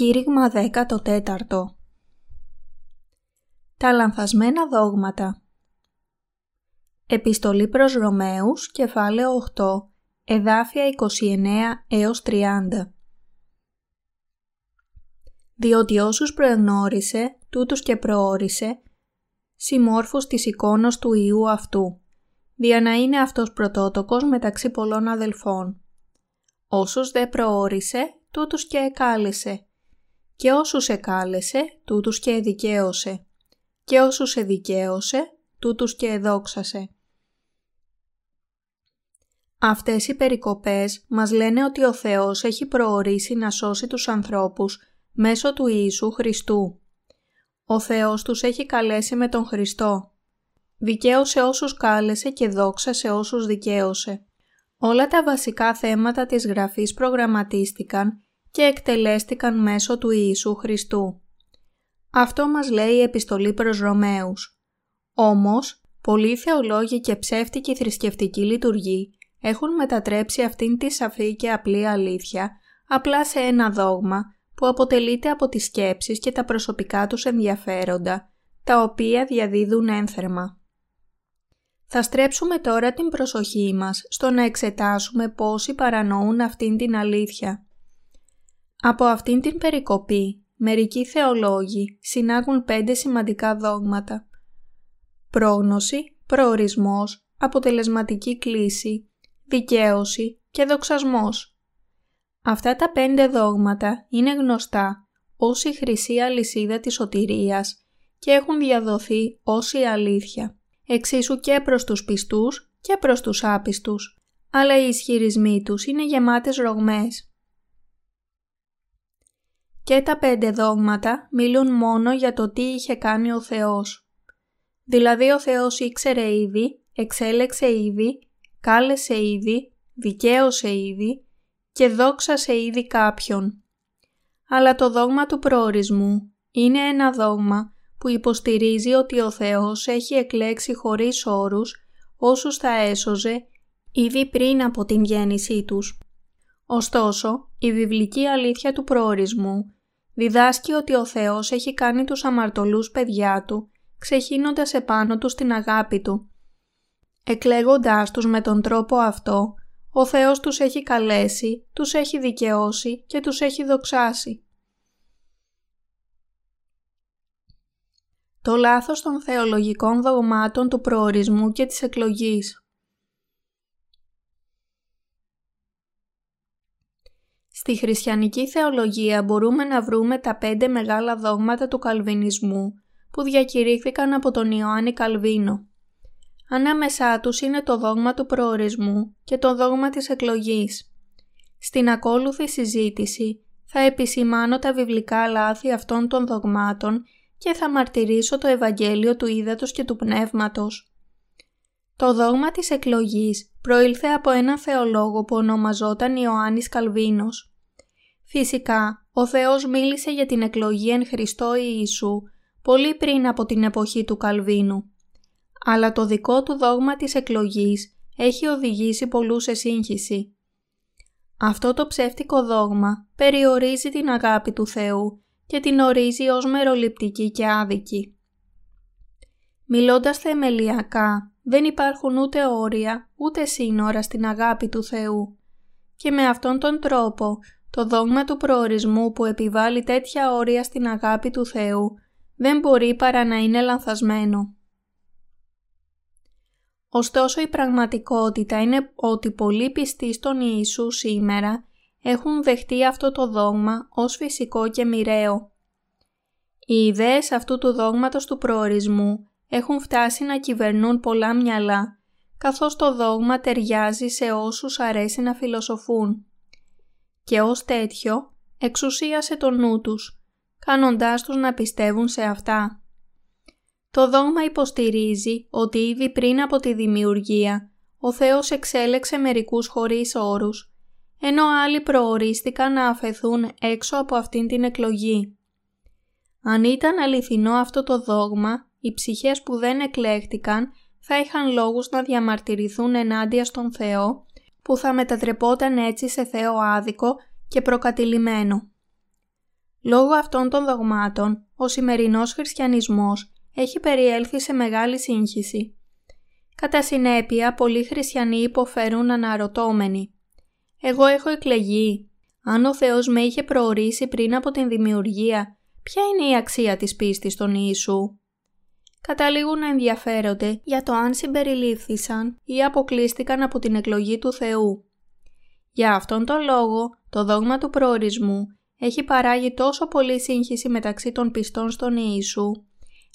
Κήρυγμα 14 Τα λανθασμένα δόγματα. Επιστολή προς Ρωμαίους, κεφάλαιο 8, εδάφια 29 έως 30 Διότι όσους προεγνώρισε, τούτους και προόρισε, συμμόρφους της εικόνος του Ιού αυτού, δια να είναι αυτός πρωτότοκος μεταξύ πολλών αδελφών. Όσους δε προόρισε, τούτους και εκάλεσε, και όσους εκάλεσε, τούτους και εδικαίωσε, και όσους εδικαίωσε, τούτους και εδόξασε. Αυτές οι περικοπές μας λένε ότι ο Θεός έχει προορίσει να σώσει τους ανθρώπους μέσω του Ιησού Χριστού. Ο Θεός τους έχει καλέσει με τον Χριστό. Δικαίωσε όσους κάλεσε και δόξασε όσους δικαίωσε. Όλα τα βασικά θέματα της Γραφής προγραμματίστηκαν και εκτελέστηκαν μέσω του Ιησού Χριστού. Αυτό μας λέει η επιστολή προς Ρωμαίους. Όμως, πολλοί θεολόγοι και ψεύτικοι θρησκευτικοί λειτουργοί έχουν μετατρέψει αυτήν τη σαφή και απλή αλήθεια απλά σε ένα δόγμα που αποτελείται από τις σκέψεις και τα προσωπικά τους ενδιαφέροντα, τα οποία διαδίδουν ένθερμα. Θα στρέψουμε τώρα την προσοχή μας στο να εξετάσουμε πόσοι παρανοούν αυτήν την αλήθεια. Από αυτήν την περικοπή, μερικοί θεολόγοι συνάγουν πέντε σημαντικά δόγματα. Πρόγνωση, προορισμός, αποτελεσματική κλίση, δικαίωση και δοξασμός. Αυτά τα πέντε δόγματα είναι γνωστά ως η χρυσή αλυσίδα της σωτηρίας και έχουν διαδοθεί ως η αλήθεια, εξίσου και προς τους πιστούς και προς τους άπιστους, αλλά οι ισχυρισμοί τους είναι γεμάτες ρογμές και τα πέντε δόγματα μιλούν μόνο για το τι είχε κάνει ο Θεός. Δηλαδή ο Θεός ήξερε ήδη, εξέλεξε ήδη, κάλεσε ήδη, δικαίωσε ήδη και δόξασε ήδη κάποιον. Αλλά το δόγμα του προορισμού είναι ένα δόγμα που υποστηρίζει ότι ο Θεός έχει εκλέξει χωρίς όρους όσους θα έσωζε ήδη πριν από την γέννησή τους. Ωστόσο, η βιβλική αλήθεια του προορισμού διδάσκει ότι ο Θεός έχει κάνει τους αμαρτωλούς παιδιά Του, ξεχύνοντας επάνω τους την αγάπη Του. Εκλέγοντάς τους με τον τρόπο αυτό, ο Θεός τους έχει καλέσει, τους έχει δικαιώσει και τους έχει δοξάσει. Το λάθος των θεολογικών δογμάτων του προορισμού και της εκλογής Στη χριστιανική θεολογία μπορούμε να βρούμε τα πέντε μεγάλα δόγματα του καλβινισμού που διακηρύχθηκαν από τον Ιωάννη Καλβίνο. Ανάμεσά τους είναι το δόγμα του προορισμού και το δόγμα της εκλογής. Στην ακόλουθη συζήτηση θα επισημάνω τα βιβλικά λάθη αυτών των δογμάτων και θα μαρτυρήσω το Ευαγγέλιο του Ήδατος και του Πνεύματος. Το δόγμα της εκλογής προήλθε από έναν θεολόγο που ονομαζόταν Ιωάννης Καλβίνος. Φυσικά, ο Θεός μίλησε για την εκλογή εν Χριστώ Ιησού πολύ πριν από την εποχή του Καλβίνου. Αλλά το δικό του δόγμα της εκλογής έχει οδηγήσει πολλούς σε σύγχυση. Αυτό το ψεύτικο δόγμα περιορίζει την αγάπη του Θεού και την ορίζει ως μεροληπτική και άδικη. Μιλώντας θεμελιακά, δεν υπάρχουν ούτε όρια ούτε σύνορα στην αγάπη του Θεού. Και με αυτόν τον τρόπο το δόγμα του προορισμού που επιβάλλει τέτοια όρια στην αγάπη του Θεού δεν μπορεί παρά να είναι λανθασμένο. Ωστόσο η πραγματικότητα είναι ότι πολλοί πιστοί στον Ιησού σήμερα έχουν δεχτεί αυτό το δόγμα ως φυσικό και μοιραίο. Οι ιδέες αυτού του δόγματος του προορισμού έχουν φτάσει να κυβερνούν πολλά μυαλά, καθώς το δόγμα ταιριάζει σε όσους αρέσει να φιλοσοφούν και ως τέτοιο εξουσίασε το νου τους, κάνοντάς τους να πιστεύουν σε αυτά. Το δόγμα υποστηρίζει ότι ήδη πριν από τη δημιουργία ο Θεός εξέλεξε μερικούς χωρίς όρους, ενώ άλλοι προορίστηκαν να αφαιθούν έξω από αυτήν την εκλογή. Αν ήταν αληθινό αυτό το δόγμα, οι ψυχές που δεν εκλέχτηκαν θα είχαν λόγους να διαμαρτυρηθούν ενάντια στον Θεό που θα μετατρεπόταν έτσι σε Θεό άδικο και προκατηλημένο. Λόγω αυτών των δογμάτων, ο σημερινός χριστιανισμός έχει περιέλθει σε μεγάλη σύγχυση. Κατά συνέπεια, πολλοί χριστιανοί υποφέρουν αναρωτώμενοι. Εγώ έχω εκλεγεί. Αν ο Θεός με είχε προορίσει πριν από την δημιουργία, ποια είναι η αξία της πίστης στον Ιησού; Καταλήγουν να ενδιαφέρονται για το αν συμπεριλήφθησαν ή αποκλείστηκαν από την εκλογή του Θεού. Για αυτόν τον λόγο, το δόγμα του προορισμού έχει παράγει τόσο πολύ σύγχυση μεταξύ των πιστών στον Ιησού,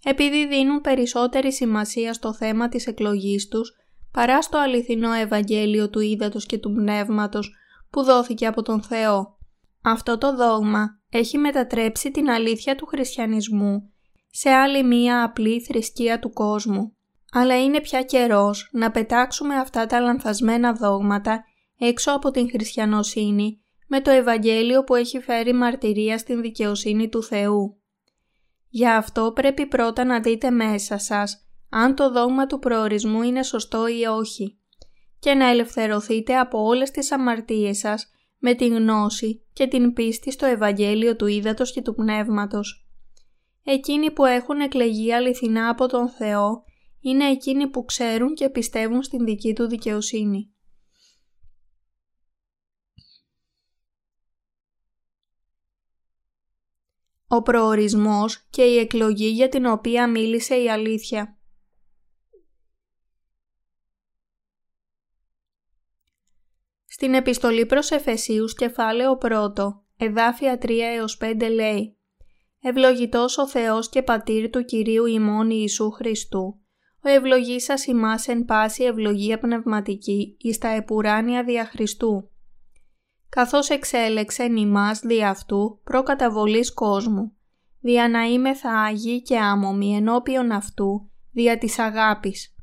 επειδή δίνουν περισσότερη σημασία στο θέμα της εκλογής τους παρά στο αληθινό Ευαγγέλιο του Ήδατος και του Πνεύματος που δόθηκε από τον Θεό. Αυτό το δόγμα έχει μετατρέψει την αλήθεια του χριστιανισμού σε άλλη μία απλή θρησκεία του κόσμου. Αλλά είναι πια καιρός να πετάξουμε αυτά τα λανθασμένα δόγματα έξω από την χριστιανοσύνη με το Ευαγγέλιο που έχει φέρει μαρτυρία στην δικαιοσύνη του Θεού. Γι' αυτό πρέπει πρώτα να δείτε μέσα σας αν το δόγμα του προορισμού είναι σωστό ή όχι και να ελευθερωθείτε από όλες τις αμαρτίες σας με την γνώση και την πίστη στο Ευαγγέλιο του Ήδατος και του Πνεύματος. Εκείνοι που έχουν εκλεγεί αληθινά από τον Θεό είναι εκείνοι που ξέρουν και πιστεύουν στην δική του δικαιοσύνη. ο προορισμός και η εκλογή για την οποία μίλησε η αλήθεια. Στην επιστολή προς Εφεσίους κεφάλαιο 1, εδάφια 3 έως 5 λέει «Ευλογητός ο Θεός και Πατήρ του Κυρίου ημών Ιησού Χριστού, ο ευλογής σας ημάς εν πάση ευλογία πνευματική εις τα επουράνια δια Χριστού, καθώς εξέλεξεν ημάς δι' αυτού προκαταβολής κόσμου, δια να είμαι θα άγιοι και άμομοι ενώπιον αυτού, δια της αγάπης.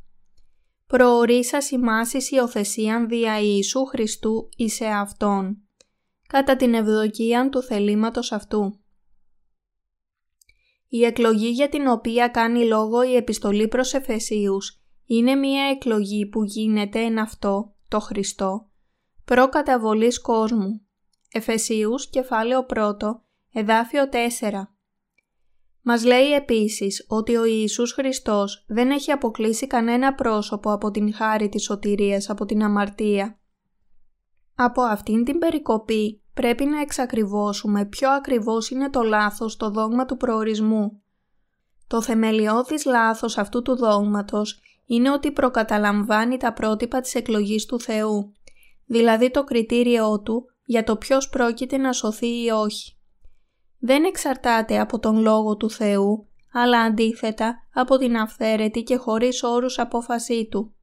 Προορίσας ημάς εις υιοθεσίαν δια Ιησού Χριστού εις Αυτόν, κατά την ευδοκίαν του θελήματος αυτού. Η εκλογή για την οποία κάνει λόγο η επιστολή προς Εφεσίους είναι μία εκλογή που γίνεται εν αυτό, το Χριστό, Προκαταβολής κόσμου. Εφεσίους, κεφάλαιο 1, εδάφιο 4. Μας λέει επίσης ότι ο Ιησούς Χριστός δεν έχει αποκλείσει κανένα πρόσωπο από την χάρη της σωτηρίας από την αμαρτία. Από αυτήν την περικοπή πρέπει να εξακριβώσουμε ποιο ακριβώς είναι το λάθος στο δόγμα του προορισμού. Το θεμελιώδης λάθος αυτού του δόγματος είναι ότι προκαταλαμβάνει τα πρότυπα της εκλογής του Θεού δηλαδή το κριτήριό του για το ποιος πρόκειται να σωθεί ή όχι. Δεν εξαρτάται από τον Λόγο του Θεού, αλλά αντίθετα από την αυθαίρετη και χωρίς όρους απόφασή Του.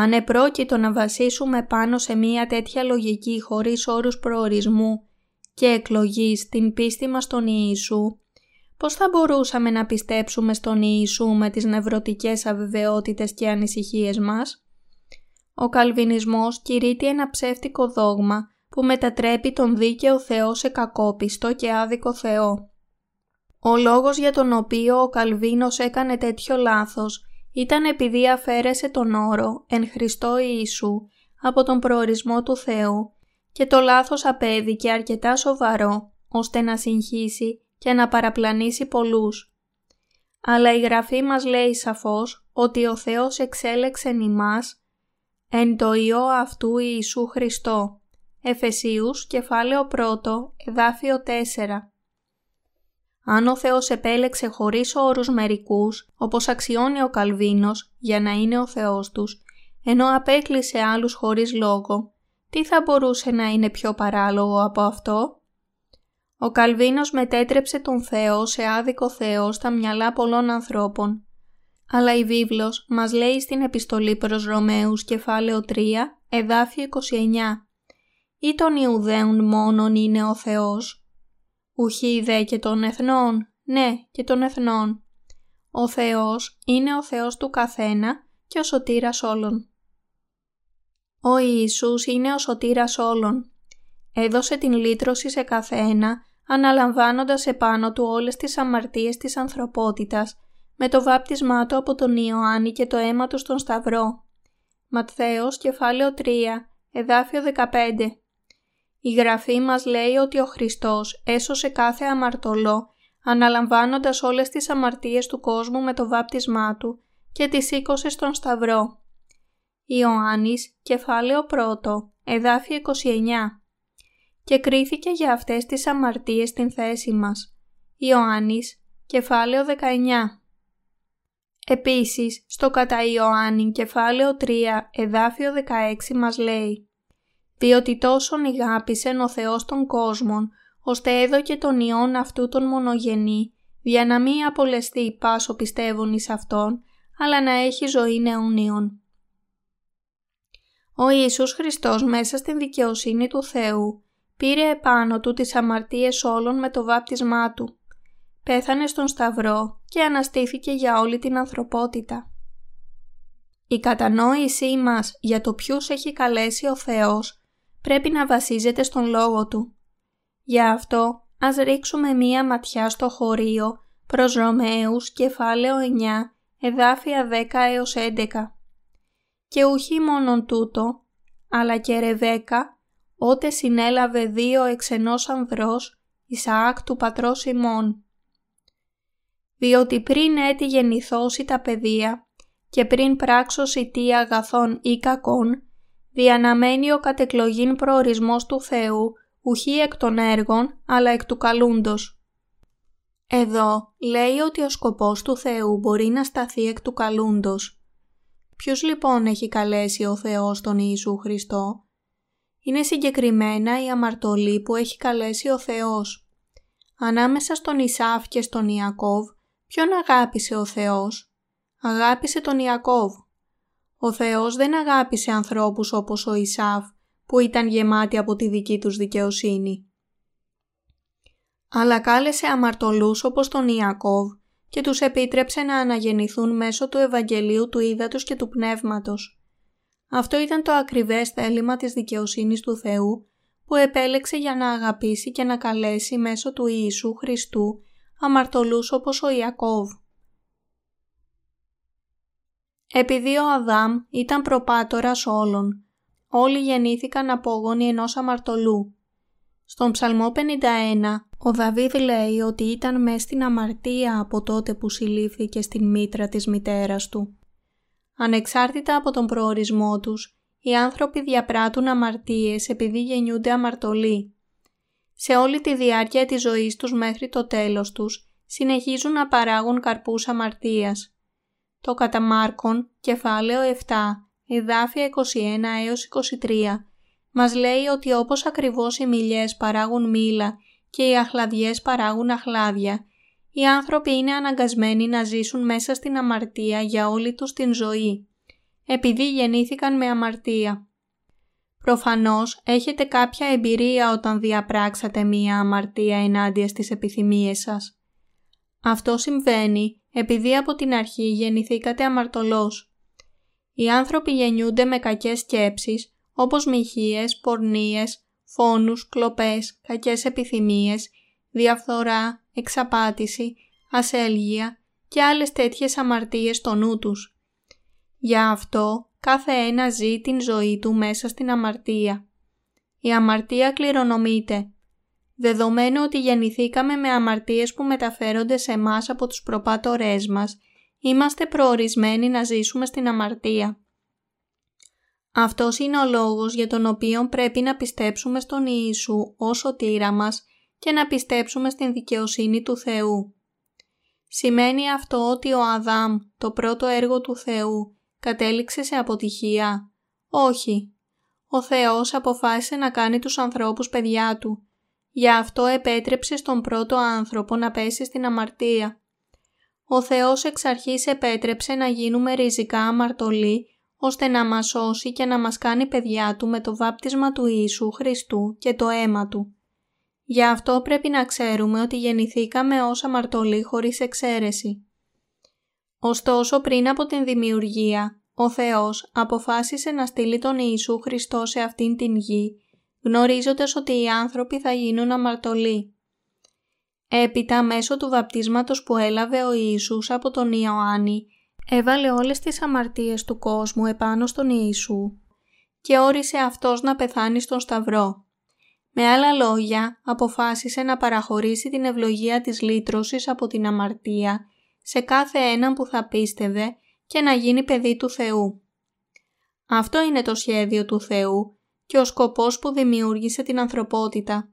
Αν επρόκειτο να βασίσουμε πάνω σε μία τέτοια λογική χωρίς όρους προορισμού και εκλογής την πίστη μας στον Ιησού, πώς θα μπορούσαμε να πιστέψουμε στον Ιησού με τις νευρωτικές αβεβαιότητες και ανησυχίες μας; Ο Καλβινισμός κηρύττει ένα ψεύτικο δόγμα που μετατρέπει τον δίκαιο Θεό σε κακόπιστο και άδικο Θεό. Ο λόγος για τον οποίο ο Καλβίνος έκανε τέτοιο λάθος ήταν επειδή αφαίρεσε τον όρο «εν Χριστώ Ιησού» από τον προορισμό του Θεού και το λάθος απέβηκε αρκετά σοβαρό ώστε να συγχύσει και να παραπλανήσει πολλούς. Αλλά η Γραφή μας λέει σαφώς ότι ο Θεός εξέλεξε ημάς Εν το Υιό αυτού Ιησού Χριστό. Εφεσίους, κεφάλαιο 1, εδάφιο 4. Αν ο Θεός επέλεξε χωρίς όρους μερικούς, όπως αξιώνει ο Καλβίνος, για να είναι ο Θεός τους, ενώ απέκλεισε άλλους χωρίς λόγο, τι θα μπορούσε να είναι πιο παράλογο από αυτό; Ο Καλβίνος μετέτρεψε τον Θεό σε άδικο Θεό στα μυαλά πολλών ανθρώπων. Αλλά η βίβλος μας λέει στην επιστολή προς Ρωμαίους κεφάλαιο 3, εδάφιο 29 «Ή των Ιουδαίων μόνον είναι ο Θεός, ουχή δε και των εθνών, ναι και των εθνών. Ο Θεός είναι ο Θεός του καθένα και ο σωτήρας όλων. Ο Ιησούς είναι ο σωτήρας όλων. Έδωσε την λύτρωση σε καθένα, αναλαμβάνοντας επάνω του όλες τις αμαρτίες της ανθρωπότητας με το βάπτισμά του από τον Ιωάννη και το αίμα του στον Σταυρό. Ματθαίος κεφάλαιο 3, εδάφιο 15 Η Γραφή μας λέει ότι ο Χριστός έσωσε κάθε αμαρτωλό αναλαμβάνοντας όλες τις αμαρτίες του κόσμου με το βάπτισμά Του και τις σήκωσε στον Σταυρό. Ιωάννης, κεφάλαιο 1, εδάφιο 29 και κρίθηκε για αυτές τις αμαρτίες στην θέση μας. Ιωάννης, κεφάλαιο 19 Επίσης, στο κατά Ιωάννη κεφάλαιο 3, εδάφιο 16 μας λέει «Διότι τόσον ηγάπησεν ο Θεός των κόσμων, ώστε έδωκε τον Υιόν αυτού τον μονογενή, για να μην απολεστεί πάσο πιστεύουν εις Αυτόν, αλλά να έχει ζωή νεουνίων». Ο Ιησούς Χριστός μέσα στην δικαιοσύνη του Θεού πήρε επάνω του τις αμαρτίες όλων με το βάπτισμά του. Πέθανε στον Σταυρό και αναστήθηκε για όλη την ανθρωπότητα. Η κατανόησή μας για το ποιους έχει καλέσει ο Θεός πρέπει να βασίζεται στον Λόγο Του. Γι' αυτό ας ρίξουμε μία ματιά στο χωρίο προς Ρωμαίους κεφάλαιο 9 εδάφια 10 έως 11. Και ουχή μόνον τούτο, αλλά και Ρεβέκα, ότε συνέλαβε δύο εξ ενός ανδρός, Ισαάκ του πατρός ημών. Διότι πριν έτη γεννηθώσει τα παιδεία και πριν πράξωση τι αγαθών ή κακών, διαναμένει ο κατεκλογήν προορισμός του Θεού, ουχή εκ των έργων, αλλά εκ του καλούντος. Εδώ λέει ότι ο σκοπός του Θεού μπορεί να σταθεί εκ του καλούντος. Ποιος λοιπόν έχει καλέσει ο Θεός τον Ιησού Χριστό; Είναι συγκεκριμένα η αμαρτωλή που έχει καλέσει ο Θεός. Ανάμεσα στον Ισάφ και στον Ιακώβ, ποιον αγάπησε ο Θεός; Αγάπησε τον Ιακώβ. Ο Θεός δεν αγάπησε ανθρώπους όπως ο Ισάφ, που ήταν γεμάτοι από τη δική τους δικαιοσύνη. Αλλά κάλεσε αμαρτωλούς όπως τον Ιακώβ και τους επίτρεψε να αναγεννηθούν μέσω του Ευαγγελίου του Ήδατος και του Πνεύματος. Αυτό ήταν το ακριβές θέλημα της δικαιοσύνης του Θεού που επέλεξε για να αγαπήσει και να καλέσει μέσω του Ιησού Χριστού αμαρτωλούς όπως ο Ιακώβ. Επειδή ο Αδάμ ήταν προπάτορας όλων, όλοι γεννήθηκαν απόγονοι ενός αμαρτωλού. Στον Ψαλμό 51, ο Δαβίδ λέει ότι ήταν μες στην αμαρτία από τότε που συλλήφθηκε στην μήτρα της μητέρας του. Ανεξάρτητα από τον προορισμό τους, οι άνθρωποι διαπράττουν αμαρτίες επειδή γεννιούνται αμαρτωλοί. Σε όλη τη διάρκεια της ζωής τους μέχρι το τέλος τους, συνεχίζουν να παράγουν καρπούς αμαρτίας. Το κατά Μάρκον, κεφάλαιο 7, εδάφια 21 έως 23, μας λέει ότι όπως ακριβώς οι μιλιές παράγουν μήλα και οι αχλαδιές παράγουν αχλάδια, οι άνθρωποι είναι αναγκασμένοι να ζήσουν μέσα στην αμαρτία για όλη τους την ζωή, επειδή γεννήθηκαν με αμαρτία. Προφανώς έχετε κάποια εμπειρία όταν διαπράξατε μία αμαρτία ενάντια στις επιθυμίες σας. Αυτό συμβαίνει επειδή από την αρχή γεννηθήκατε αμαρτωλός. Οι άνθρωποι γεννιούνται με κακές σκέψεις όπως μοιχείες, πορνίες, φόνους, κλοπές, κακές επιθυμίες, διαφθορά, εξαπάτηση, ασέλγεια και άλλες τέτοιες αμαρτίες στο νου τους. Για αυτό κάθε ένα ζει την ζωή του μέσα στην αμαρτία. Η αμαρτία κληρονομείται. Δεδομένου ότι γεννηθήκαμε με αμαρτίες που μεταφέρονται σε εμάς από τους προπάτορές μας, είμαστε προορισμένοι να ζήσουμε στην αμαρτία. Αυτός είναι ο λόγος για τον οποίο πρέπει να πιστέψουμε στον Ιησού ως σωτήρα μας και να πιστέψουμε στην δικαιοσύνη του Θεού. Σημαίνει αυτό ότι ο Αδάμ, το πρώτο έργο του Θεού, κατέληξε σε αποτυχία. Όχι. Ο Θεός αποφάσισε να κάνει τους ανθρώπους παιδιά Του. Γι' αυτό επέτρεψε στον πρώτο άνθρωπο να πέσει στην αμαρτία. Ο Θεός εξ αρχής επέτρεψε να γίνουμε ριζικά αμαρτωλοί ώστε να μας σώσει και να μας κάνει παιδιά Του με το βάπτισμα του Ιησού Χριστού και το αίμα Του. Γι' αυτό πρέπει να ξέρουμε ότι γεννηθήκαμε ως αμαρτωλοί χωρίς εξαίρεση. Ωστόσο πριν από την δημιουργία, ο Θεός αποφάσισε να στείλει τον Ιησού Χριστό σε αυτήν την γη, γνωρίζοντας ότι οι άνθρωποι θα γίνουν αμαρτωλοί. Έπειτα μέσω του βαπτίσματος που έλαβε ο Ιησούς από τον Ιωάννη, έβαλε όλες τις αμαρτίες του κόσμου επάνω στον Ιησού και όρισε αυτός να πεθάνει στον Σταυρό. Με άλλα λόγια, αποφάσισε να παραχωρήσει την ευλογία της λύτρωσης από την αμαρτία σε κάθε έναν που θα πίστευε και να γίνει παιδί του Θεού. Αυτό είναι το σχέδιο του Θεού και ο σκοπός που δημιούργησε την ανθρωπότητα.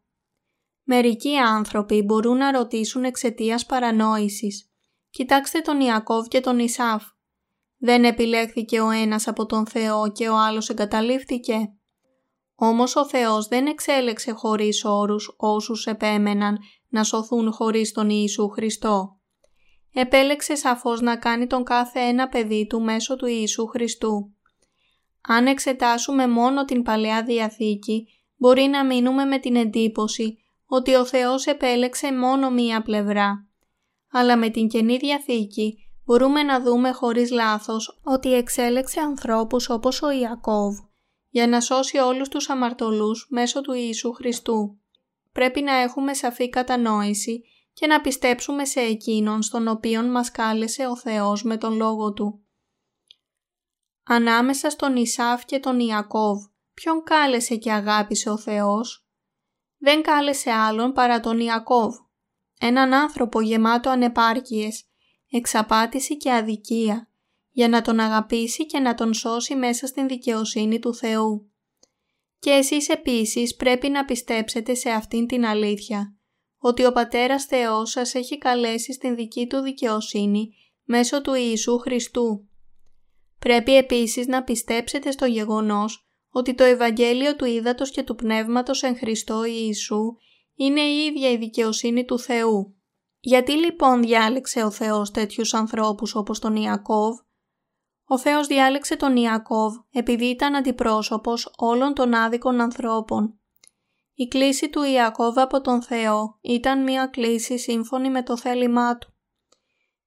Μερικοί άνθρωποι μπορούν να ρωτήσουν εξαιτίας παρανόησης. Κοιτάξτε τον Ιακώβ και τον Ισάφ. Δεν επιλέχθηκε ο ένας από τον Θεό και ο άλλος εγκαταλείφθηκε. Όμως ο Θεός δεν εξέλεξε χωρίς όρους όσους επέμεναν να σωθούν χωρίς τον Ιησού Χριστό. Επέλεξε σαφώς να κάνει τον κάθε ένα παιδί του μέσω του Ιησού Χριστού. Αν εξετάσουμε μόνο την Παλαιά Διαθήκη, μπορεί να μείνουμε με την εντύπωση ότι ο Θεός επέλεξε μόνο μία πλευρά. Αλλά με την Καινή Διαθήκη μπορούμε να δούμε χωρίς λάθος ότι εξέλεξε ανθρώπους όπως ο Ιακώβ για να σώσει όλους τους αμαρτωλούς μέσω του Ιησού Χριστού. Πρέπει να έχουμε σαφή κατανόηση και να πιστέψουμε σε Εκείνον στον οποίον μας κάλεσε ο Θεός με τον Λόγο Του. Ανάμεσα στον Ισάφ και τον Ιακώβ, ποιον κάλεσε και αγάπησε ο Θεός; Δεν κάλεσε άλλον παρά τον Ιακώβ, έναν άνθρωπο γεμάτο ανεπάρκειες, εξαπάτηση και αδικία, για να τον αγαπήσει και να τον σώσει μέσα στην δικαιοσύνη του Θεού. Και εσείς επίσης πρέπει να πιστέψετε σε αυτήν την αλήθεια, ότι ο Πατέρας Θεός σας έχει καλέσει στην δική Του δικαιοσύνη μέσω του Ιησού Χριστού. Πρέπει επίσης να πιστέψετε στο γεγονός ότι το Ευαγγέλιο του Ήδατος και του Πνεύματος εν Χριστώ Ιησού είναι η ίδια η δικαιοσύνη του Θεού. Γιατί λοιπόν διάλεξε ο Θεός τέτοιους ανθρώπους όπως τον Ιακώβ; Ο Θεός διάλεξε τον Ιακώβ επειδή ήταν αντιπρόσωπος όλων των άδικων ανθρώπων. Η κλίση του Ιακώβ από τον Θεό ήταν μία κλίση σύμφωνη με το θέλημά Του.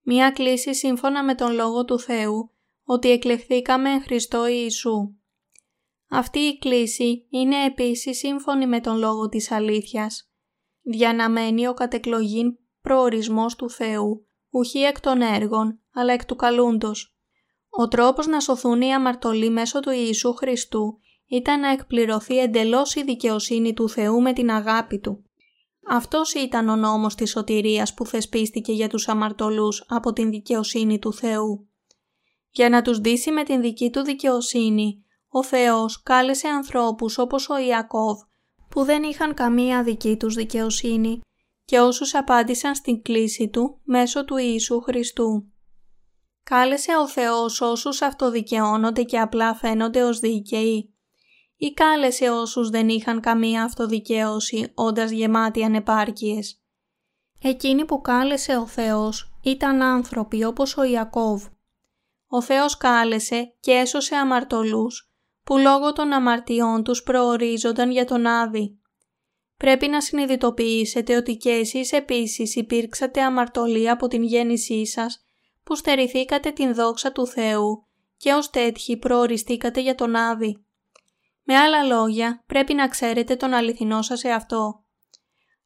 Μία κλίση σύμφωνα με τον Λόγο του Θεού ότι εκλεχθήκαμε εν Χριστώ Ιησού. Αυτή η κλίση είναι επίσης σύμφωνη με τον Λόγο της αλήθειας. Διαναμένει ο κατεκλογήν προορισμός του Θεού, ουχή εκ των έργων, αλλά εκ του καλούντος. Ο τρόπος να σωθούν οι αμαρτωλοί μέσω του Ιησού Χριστού ήταν να εκπληρωθεί εντελώς η δικαιοσύνη του Θεού με την αγάπη Του. Αυτός ήταν ο νόμος της σωτηρίας που θεσπίστηκε για τους αμαρτωλούς από την δικαιοσύνη του Θεού. Για να τους δείσει με την δική του δικαιοσύνη, ο Θεός κάλεσε ανθρώπους όπως ο Ιακώβ που δεν είχαν καμία δική τους δικαιοσύνη και όσους απάντησαν στην κλίση Του μέσω του Ιησού Χριστού. Κάλεσε ο Θεός όσους αυτοδικαιώνονται και απλά φαίνονται ως δίκαιοι ή κάλεσε όσους δεν είχαν καμία αυτοδικαίωση όντας γεμάτοι ανεπάρκειες. Εκείνοι που κάλεσε ο Θεός ήταν άνθρωποι όπως ο Ιακώβ. Ο Θεός κάλεσε και έσωσε αμαρτωλούς που λόγω των αμαρτιών τους προορίζονταν για τον Άδη. Πρέπει να συνειδητοποιήσετε ότι και εσείς επίσης υπήρξατε αμαρτωλοί από την γέννησή σας που στερηθήκατε την δόξα του Θεού και ως τέτοιοι προοριστήκατε για τον Άδη. Με άλλα λόγια, πρέπει να ξέρετε τον αληθινό σας εαυτό.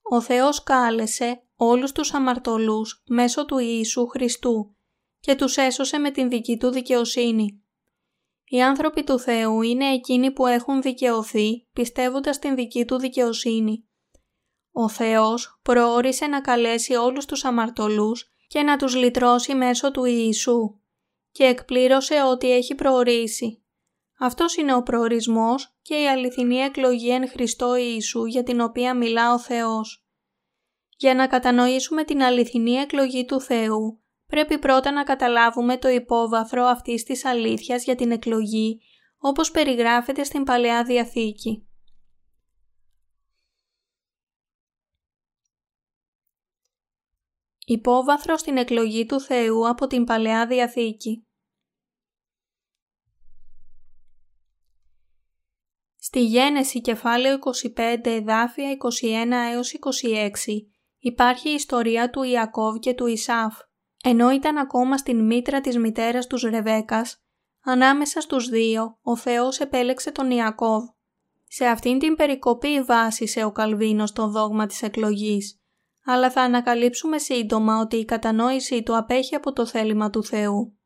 Ο Θεός κάλεσε όλους τους αμαρτωλούς μέσω του Ιησού Χριστού και τους έσωσε με την δική του δικαιοσύνη. Οι άνθρωποι του Θεού είναι εκείνοι που έχουν δικαιωθεί πιστεύοντας την δική του δικαιοσύνη. Ο Θεός προόρισε να καλέσει όλους τους αμαρτωλούς και να τους λυτρώσει μέσω του Ιησού και εκπλήρωσε ό,τι έχει προορίσει. Αυτός είναι ο προορισμός και η αληθινή εκλογή εν Χριστώ Ιησού για την οποία μιλά ο Θεός. Για να κατανοήσουμε την αληθινή εκλογή του Θεού, πρέπει πρώτα να καταλάβουμε το υπόβαθρο αυτής της αλήθειας για την εκλογή, όπως περιγράφεται στην Παλαιά Διαθήκη. Υπόβαθρο στην εκλογή του Θεού από την Παλαιά Διαθήκη. Στη Γένεση κεφάλαιο 25 εδάφια 21 έως 26 υπάρχει η ιστορία του Ιακώβ και του Ισάφ. Ενώ ήταν ακόμα στην μήτρα της μητέρας τους Ρεβέκας, ανάμεσα στους δύο ο Θεός επέλεξε τον Ιακώβ. Σε αυτήν την περικοπή βάσισε ο Καλβίνος το δόγμα της εκλογής αλλά θα ανακαλύψουμε σύντομα ότι η κατανόησή του απέχει από το θέλημα του Θεού.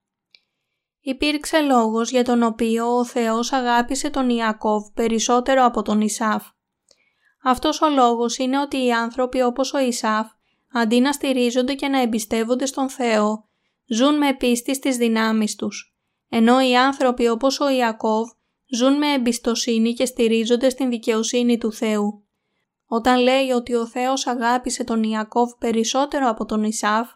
Υπήρξε λόγος για τον οποίο ο Θεός αγάπησε τον Ιακώβ περισσότερο από τον Ισάφ. Αυτός ο λόγος είναι ότι οι άνθρωποι όπως ο Ισάφ, αντί να στηρίζονται και να εμπιστεύονται στον Θεό, ζουν με πίστη στις δυνάμεις τους, ενώ οι άνθρωποι όπως ο Ιακώβ ζουν με εμπιστοσύνη και στηρίζονται στην δικαιοσύνη του Θεού. Όταν λέει ότι ο Θεός αγάπησε τον Ιακώβ περισσότερο από τον Ισάφ,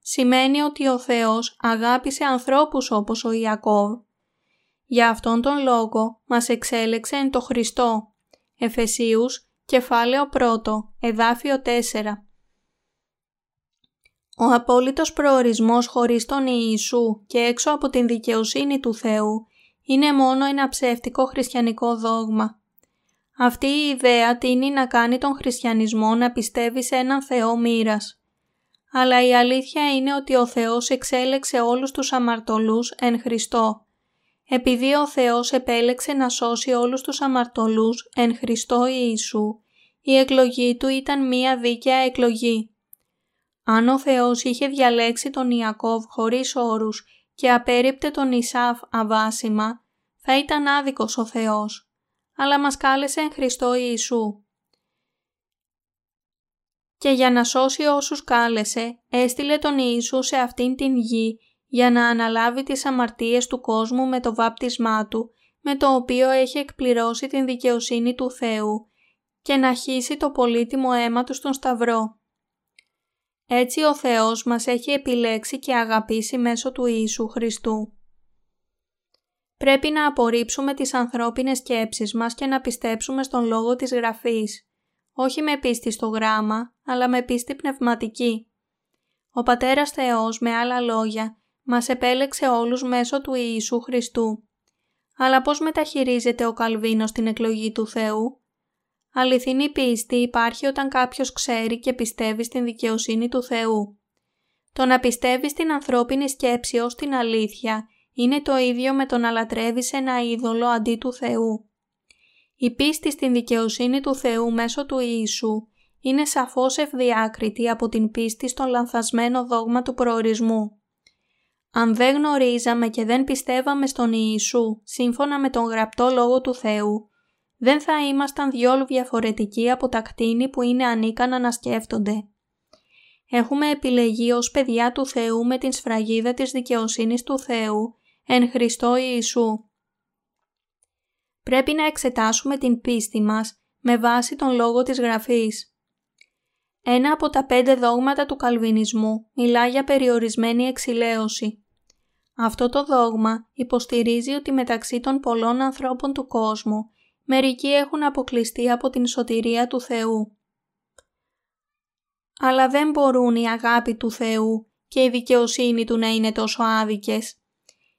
σημαίνει ότι ο Θεός αγάπησε ανθρώπους όπως ο Ιακώβ. Για αυτόν τον λόγο μας εξέλεξε εν το Χριστό. Εφεσίους, κεφάλαιο 1, εδάφιο 4. Ο απόλυτος προορισμός χωρίς τον Ιησού και έξω από την δικαιοσύνη του Θεού είναι μόνο ένα ψεύτικο χριστιανικό δόγμα. Αυτή η ιδέα τίνει να κάνει τον χριστιανισμό να πιστεύει σε έναν Θεό μοίρας. Αλλά η αλήθεια είναι ότι ο Θεός εξέλεξε όλους τους αμαρτωλούς εν Χριστώ. Επειδή ο Θεός επέλεξε να σώσει όλους τους αμαρτωλούς εν Χριστώ Ιησού, η εκλογή του ήταν μία δίκαια εκλογή. Αν ο Θεός είχε διαλέξει τον Ιακώβ χωρίς όρους και απέριπτε τον Ισάφ αβάσιμα, θα ήταν άδικος ο Θεός, αλλά μας κάλεσε εν Χριστώ Ιησού. Και για να σώσει όσους κάλεσε, έστειλε τον Ιησού σε αυτήν την γη για να αναλάβει τις αμαρτίες του κόσμου με το βάπτισμά του, με το οποίο έχει εκπληρώσει την δικαιοσύνη του Θεού και να χύσει το πολύτιμο αίμα του στον Σταυρό. Έτσι ο Θεός μας έχει επιλέξει και αγαπήσει μέσω του Ιησού Χριστού. Πρέπει να απορρίψουμε τις ανθρώπινες σκέψεις μας και να πιστέψουμε στον λόγο της Γραφής, όχι με πίστη στο γράμμα, αλλά με πίστη πνευματική. Ο Πατέρας Θεός, με άλλα λόγια, μας επέλεξε όλους μέσω του Ιησού Χριστού. Αλλά πώς μεταχειρίζεται ο Καλβίνος την εκλογή του Θεού; Αληθινή πίστη υπάρχει όταν κάποιος ξέρει και πιστεύει στην δικαιοσύνη του Θεού. Το να πιστεύεις στην ανθρώπινη σκέψη ως την αλήθεια είναι το ίδιο με το να λατρεύεις ένα είδωλο αντί του Θεού. Η πίστη στην δικαιοσύνη του Θεού μέσω του Ιησού είναι σαφώς ευδιάκριτη από την πίστη στο λανθασμένο δόγμα του προορισμού. Αν δεν γνωρίζαμε και δεν πιστεύαμε στον Ιησού σύμφωνα με τον γραπτό λόγο του Θεού, δεν θα ήμασταν διόλου διαφορετικοί από τα κτίνη που είναι ανίκανα να σκέφτονται. Έχουμε επιλεγεί ως παιδιά του Θεού με την σφραγίδα της δικαιοσύνης του Θεού εν Χριστώ Ιησού. Πρέπει να εξετάσουμε την πίστη μας με βάση τον λόγο της Γραφής. Ένα από τα πέντε δόγματα του Καλβινισμού μιλά για περιορισμένη εξηλαίωση. Αυτό το δόγμα υποστηρίζει ότι μεταξύ των πολλών ανθρώπων του κόσμου μερικοί έχουν αποκλειστεί από την σωτηρία του Θεού. Αλλά δεν μπορούν η αγάπη του Θεού και η δικαιοσύνη Του να είναι τόσο άδικες.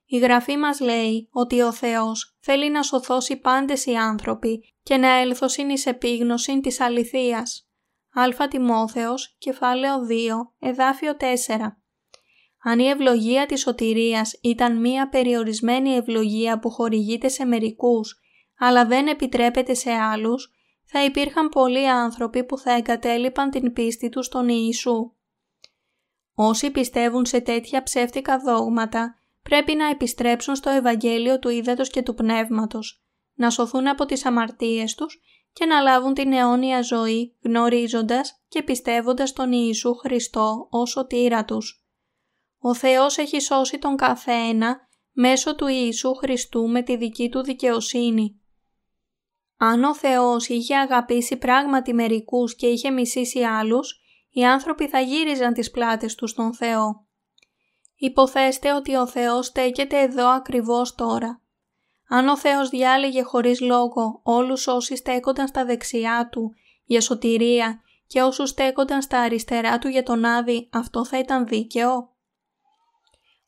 Η Γραφή μας λέει ότι ο Θεός θέλει να σωθώσει πάντες οι άνθρωποι και να έλθωσιν εις επίγνωση της αληθείας. Α Τιμόθεος, κεφάλαιο 2, εδάφιο 4. Αν η ευλογία της σωτηρίας ήταν μία περιορισμένη ευλογία που χορηγείται σε μερικούς, αλλά δεν επιτρέπεται σε άλλους, θα υπήρχαν πολλοί άνθρωποι που θα εγκατέλειπαν την πίστη τους στον Ιησού. Όσοι πιστεύουν σε τέτοια ψεύτικα δόγματα πρέπει να επιστρέψουν στο Ευαγγέλιο του Ήδατος και του Πνεύματος, να σωθούν από τις αμαρτίες τους και να λάβουν την αιώνια ζωή γνωρίζοντας και πιστεύοντας τον Ιησού Χριστό ως σωτήρα τους. Ο Θεός έχει σώσει τον καθένα μέσω του Ιησού Χριστού με τη δική του δικαιοσύνη. Αν ο Θεός είχε αγαπήσει πράγματι μερικούς και είχε μισήσει άλλους, οι άνθρωποι θα γύριζαν τις πλάτες τους στον Θεό. Υποθέστε ότι ο Θεός στέκεται εδώ ακριβώς τώρα. Αν ο Θεός διάλεγε χωρίς λόγο όλους όσοι στέκονταν στα δεξιά Του για σωτηρία και όσους στέκονταν στα αριστερά Του για τον Άδη, αυτό θα ήταν δίκαιο.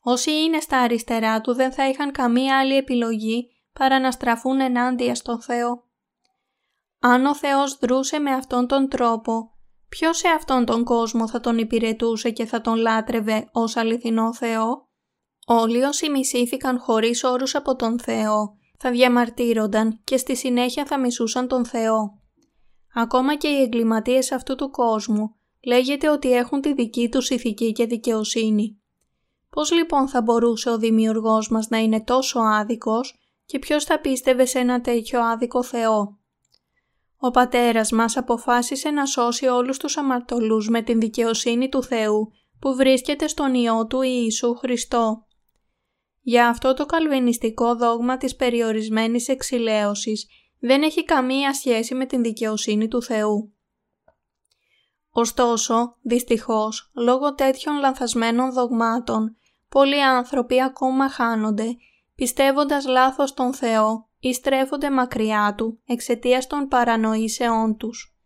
Όσοι είναι στα αριστερά Του δεν θα είχαν καμία άλλη επιλογή παρά να στραφούν ενάντια στον Θεό. Αν ο Θεός δρούσε με αυτόν τον τρόπο, ποιος σε αυτόν τον κόσμο θα τον υπηρετούσε και θα τον λάτρευε ως αληθινό Θεό; Όλοι όσοι μισήθηκαν χωρίς όρους από τον Θεό θα διαμαρτύρονταν και στη συνέχεια θα μισούσαν τον Θεό. Ακόμα και οι εγκληματίες αυτού του κόσμου λέγεται ότι έχουν τη δική τους ηθική και δικαιοσύνη. Πώς λοιπόν θα μπορούσε ο δημιουργός μας να είναι τόσο άδικος και ποιος θα πίστευε σε ένα τέτοιο άδικο Θεό; Ο Πατέρας μας αποφάσισε να σώσει όλους τους αμαρτωλούς με την δικαιοσύνη του Θεού που βρίσκεται στον Υιό του Ιησού Χριστό. Για αυτό το καλβινιστικό δόγμα της περιορισμένης εξηλαίωσης δεν έχει καμία σχέση με την δικαιοσύνη του Θεού. Ωστόσο, δυστυχώς, λόγω τέτοιων λανθασμένων δογμάτων, πολλοί άνθρωποι ακόμα χάνονται, πιστεύοντας λάθος τον Θεό ή στρέφονται μακριά Του εξαιτίας των παρανοήσεών τους.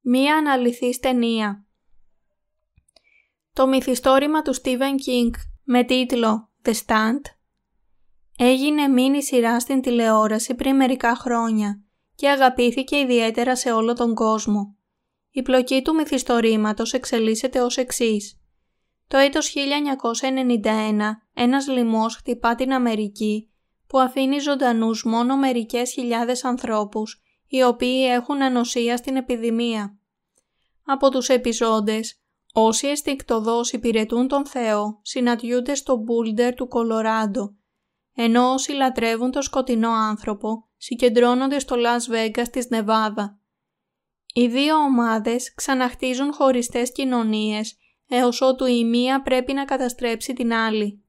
Μία αναλυθή ταινία Το μυθιστόρημα του Στίβεν Κίνγκ με τίτλο «The Stand» έγινε μίνι σειρά στην τηλεόραση πριν μερικά χρόνια και αγαπήθηκε ιδιαίτερα σε όλο τον κόσμο. Η πλοκή του μυθιστορήματος εξελίσσεται ως εξής. Το έτος 1991 ένας λοιμός χτυπά την Αμερική που αφήνει ζωντανούς μόνο μερικές χιλιάδες ανθρώπους οι οποίοι έχουν ανοσία στην επιδημία. Από τους επιζώντες, όσοι αισθηκτοδός υπηρετούν τον Θεό συναντιούνται στο Μπούλντερ του Κολοράντο, ενώ όσοι λατρεύουν το σκοτεινό άνθρωπο συγκεντρώνονται στο Λας Βέγκας της Νεβάδα. Οι δύο ομάδες ξαναχτίζουν χωριστές κοινωνίες έως ότου η μία πρέπει να καταστρέψει την άλλη.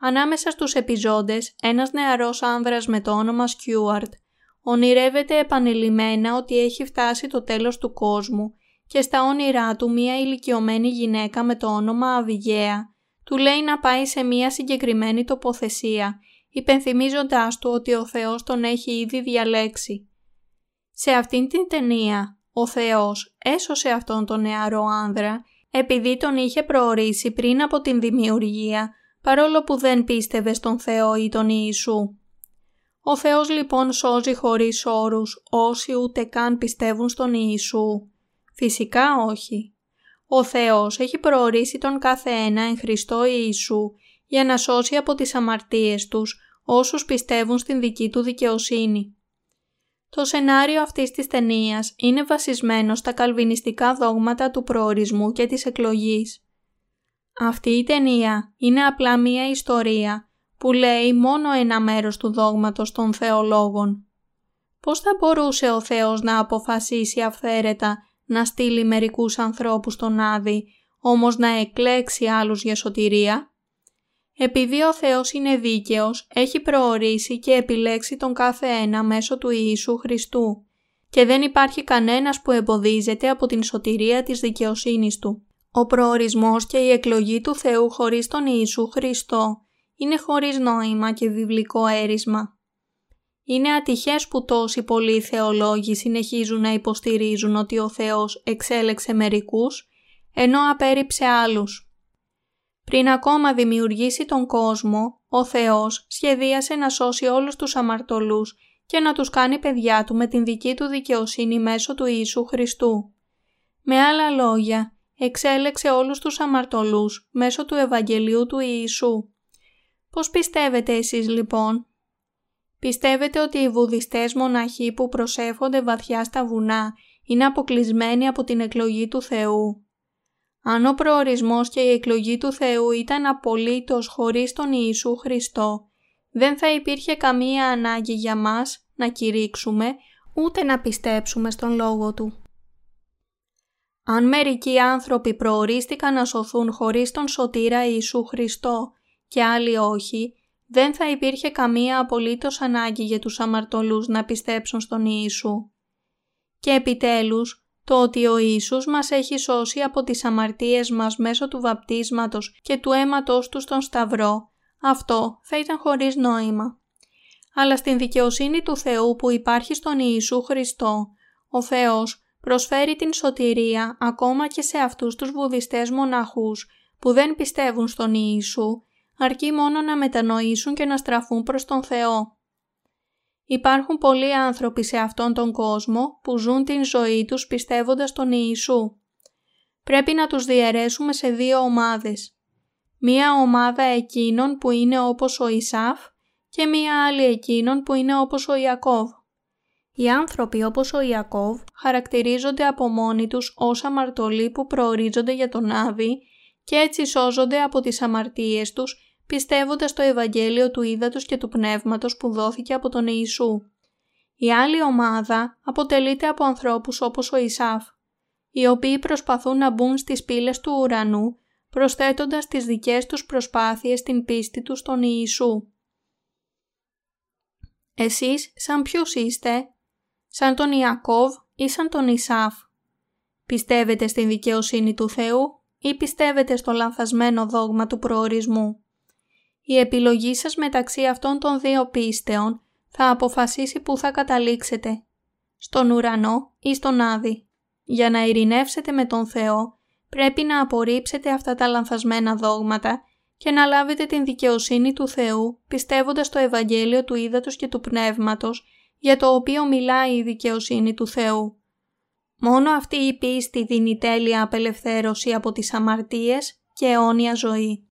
Ανάμεσα στους επιζώντες, ένας νεαρός άνδρας με το όνομα Στιούαρτ ονειρεύεται επανειλημμένα ότι έχει φτάσει το τέλος του κόσμου και στα όνειρά του μία ηλικιωμένη γυναίκα με το όνομα Αβιγαία του λέει να πάει σε μία συγκεκριμένη τοποθεσία υπενθυμίζοντάς του ότι ο Θεός τον έχει ήδη διαλέξει. Σε αυτήν την ταινία, ο Θεός έσωσε αυτόν τον νεαρό άνδρα επειδή τον είχε προορίσει πριν από την δημιουργία, παρόλο που δεν πίστευε στον Θεό ή τον Ιησού. Ο Θεός λοιπόν σώζει χωρίς όρους όσοι ούτε καν πιστεύουν στον Ιησού. Φυσικά όχι. Ο Θεός έχει προορίσει τον κάθε ένα εν Χριστώ Ιησού για να σώσει από τις αμαρτίες τους όσους πιστεύουν στην δική του δικαιοσύνη. Το σενάριο αυτής της ταινίας είναι βασισμένο στα καλβινιστικά δόγματα του προορισμού και της εκλογής. Αυτή η ταινία είναι απλά μία ιστορία που λέει μόνο ένα μέρος του δόγματος των θεολόγων. Πώς θα μπορούσε ο Θεός να αποφασίσει αυθαίρετα να στείλει μερικούς ανθρώπους στον Άδη, όμως να εκλέξει άλλους για σωτηρία; Επειδή ο Θεός είναι δίκαιος, έχει προορίσει και επιλέξει τον κάθε ένα μέσω του Ιησού Χριστού και δεν υπάρχει κανένας που εμποδίζεται από την σωτηρία της δικαιοσύνης Του. Ο προορισμός και η εκλογή του Θεού χωρίς τον Ιησού Χριστό είναι χωρίς νόημα και βιβλικό έρισμα. Είναι ατυχές που τόσοι πολλοί θεολόγοι συνεχίζουν να υποστηρίζουν ότι ο Θεός εξέλεξε μερικούς, ενώ απέριψε άλλους. Πριν ακόμα δημιουργήσει τον κόσμο, ο Θεός σχεδίασε να σώσει όλους τους αμαρτωλούς και να τους κάνει παιδιά Του με την δική Του δικαιοσύνη μέσω του Ιησού Χριστού. Με άλλα λόγια, εξέλεξε όλους τους αμαρτωλούς μέσω του Ευαγγελίου του Ιησού. Πώς πιστεύετε εσείς λοιπόν; Πιστεύετε ότι οι βουδιστές μοναχοί που προσεύχονται βαθιά στα βουνά είναι αποκλεισμένοι από την εκλογή του Θεού; Αν ο προορισμός και η εκλογή του Θεού ήταν απολύτως χωρίς τον Ιησού Χριστό, δεν θα υπήρχε καμία ανάγκη για μας να κηρύξουμε ούτε να πιστέψουμε στον Λόγο Του. Αν μερικοί άνθρωποι προορίστηκαν να σωθούν χωρίς τον σωτήρα Ιησού Χριστό και άλλοι όχι, δεν θα υπήρχε καμία απολύτως ανάγκη για τους αμαρτωλούς να πιστέψουν στον Ιησού. Και επιτέλους, το ότι ο Ιησούς μας έχει σώσει από τις αμαρτίες μας μέσω του βαπτίσματος και του αίματος του στον Σταυρό, αυτό θα ήταν χωρίς νόημα. Αλλά στην δικαιοσύνη του Θεού που υπάρχει στον Ιησού Χριστό, ο Θεός προσφέρει την σωτηρία ακόμα και σε αυτούς τους βουδιστές μοναχούς που δεν πιστεύουν στον Ιησού, αρκεί μόνο να μετανοήσουν και να στραφούν προς τον Θεό. Υπάρχουν πολλοί άνθρωποι σε αυτόν τον κόσμο που ζουν την ζωή τους πιστεύοντας τον Ιησού. Πρέπει να τους διαιρέσουμε σε δύο ομάδες. Μία ομάδα εκείνων που είναι όπως ο Ισάφ και μία άλλη εκείνων που είναι όπως ο Ιακώβ. Οι άνθρωποι όπως ο Ιακώβ χαρακτηρίζονται από μόνοι τους ως αμαρτωλοί που προορίζονται για τον Άβη και έτσι σώζονται από τις αμαρτίες τους πιστεύοντας το Ευαγγέλιο του Ήδατος και του Πνεύματος που δόθηκε από τον Ιησού. Η άλλη ομάδα αποτελείται από ανθρώπους όπως ο Ισάφ, οι οποίοι προσπαθούν να μπουν στις πύλες του ουρανού προσθέτοντας τις δικές τους προσπάθειες στην πίστη τους στον Ιησού. Εσείς σαν ποιους είστε, σαν τον Ιακώβ ή σαν τον Ισάφ; Πιστεύετε στην δικαιοσύνη του Θεού ή πιστεύετε στο λανθασμένο δόγμα του προορισμού; Η επιλογή σας μεταξύ αυτών των δύο πίστεων θα αποφασίσει που θα καταλήξετε, στον ουρανό ή στον Άδη. Για να ειρηνεύσετε με τον Θεό, πρέπει να απορρίψετε αυτά τα λανθασμένα δόγματα και να λάβετε την δικαιοσύνη του Θεού πιστεύοντας το Ευαγγέλιο του Ήδατος και του Πνεύματος για το οποίο μιλάει η δικαιοσύνη του Θεού. Μόνο αυτή η πίστη δίνει τέλεια απελευθέρωση από τις αμαρτίες και αιώνια ζωή.